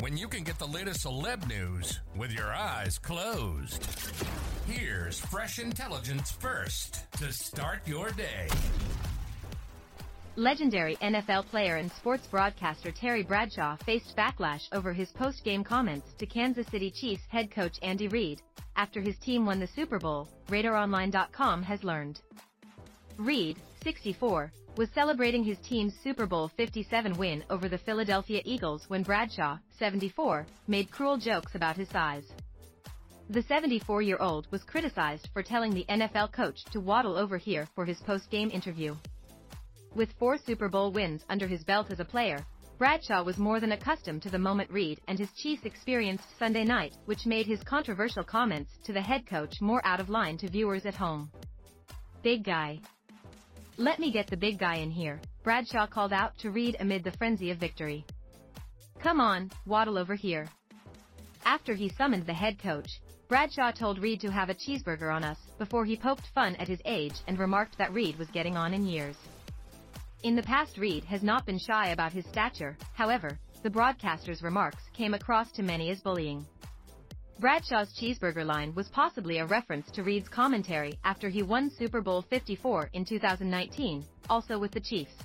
when you can get the latest celeb news with your eyes closed? Here's fresh intelligence first to start your day. Legendary NFL player and sports broadcaster Terry Bradshaw faced backlash over his post-game comments to Kansas City Chiefs head coach Andy Reid after his team won the Super Bowl, RadarOnline.com has learned. Reid, 64, was celebrating his team's Super Bowl 57 win over the Philadelphia Eagles when Bradshaw, 74, made cruel jokes about his size. The 74-year-old was criticized for telling the NFL coach to waddle over here for his post-game interview. With four Super Bowl wins under his belt as a player, Bradshaw was more than accustomed to the moment Reid and his Chiefs experienced Sunday night, which made his controversial comments to the head coach more out of line to viewers at home. Big guy. Let me get the big guy in here, Bradshaw called out to Reid amid the frenzy of victory. Come on, waddle over here. After he summoned the head coach, Bradshaw told Reid to have a cheeseburger on us before he poked fun at his age and remarked that Reid was getting on in years. In the past Reid has not been shy about his stature, however, the broadcaster's remarks came across to many as bullying. Bradshaw's cheeseburger line was possibly a reference to Reid's commentary after he won Super Bowl 54 in 2019, also with the Chiefs.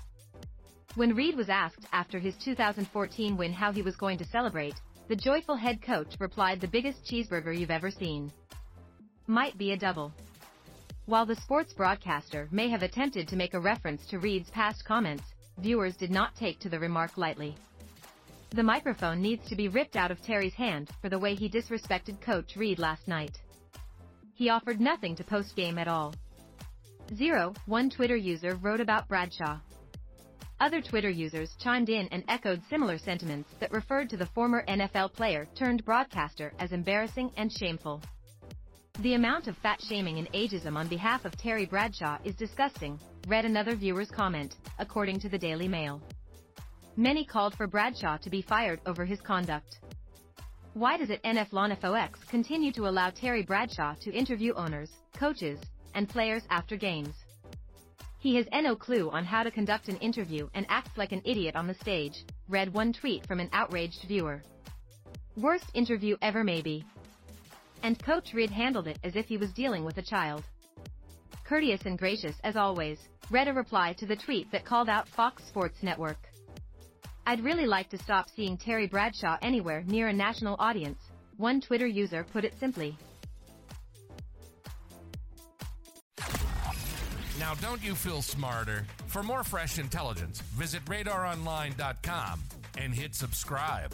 When Reid was asked after his 2014 win how he was going to celebrate, the joyful head coach replied the biggest cheeseburger you've ever seen. Might be a double. While the sports broadcaster may have attempted to make a reference to Reid's past comments, viewers did not take to the remark lightly. The microphone needs to be ripped out of Terry's hand for the way he disrespected Coach Reid last night. He offered nothing to post-game at all. Zero, one Twitter user wrote about Bradshaw. Other Twitter users chimed in and echoed similar sentiments that referred to the former NFL player turned broadcaster as embarrassing and shameful. The amount of fat shaming and ageism on behalf of Terry Bradshaw is disgusting, read another viewer's comment, according to the Daily Mail. Many called for Bradshaw to be fired over his conduct. Why does it NFLonFOX continue to allow Terry Bradshaw to interview owners, coaches, and players after games? He has no clue on how to conduct an interview and acts like an idiot on the stage, read one tweet from an outraged viewer. Worst interview ever maybe. And Coach Reid handled it as if he was dealing with a child. Courteous and gracious as always, read a reply to the tweet that called out Fox Sports Network. I'd really like to stop seeing Terry Bradshaw anywhere near a national audience, one Twitter user put it simply. Now, don't you feel smarter? For more fresh intelligence, visit radaronline.com and hit subscribe.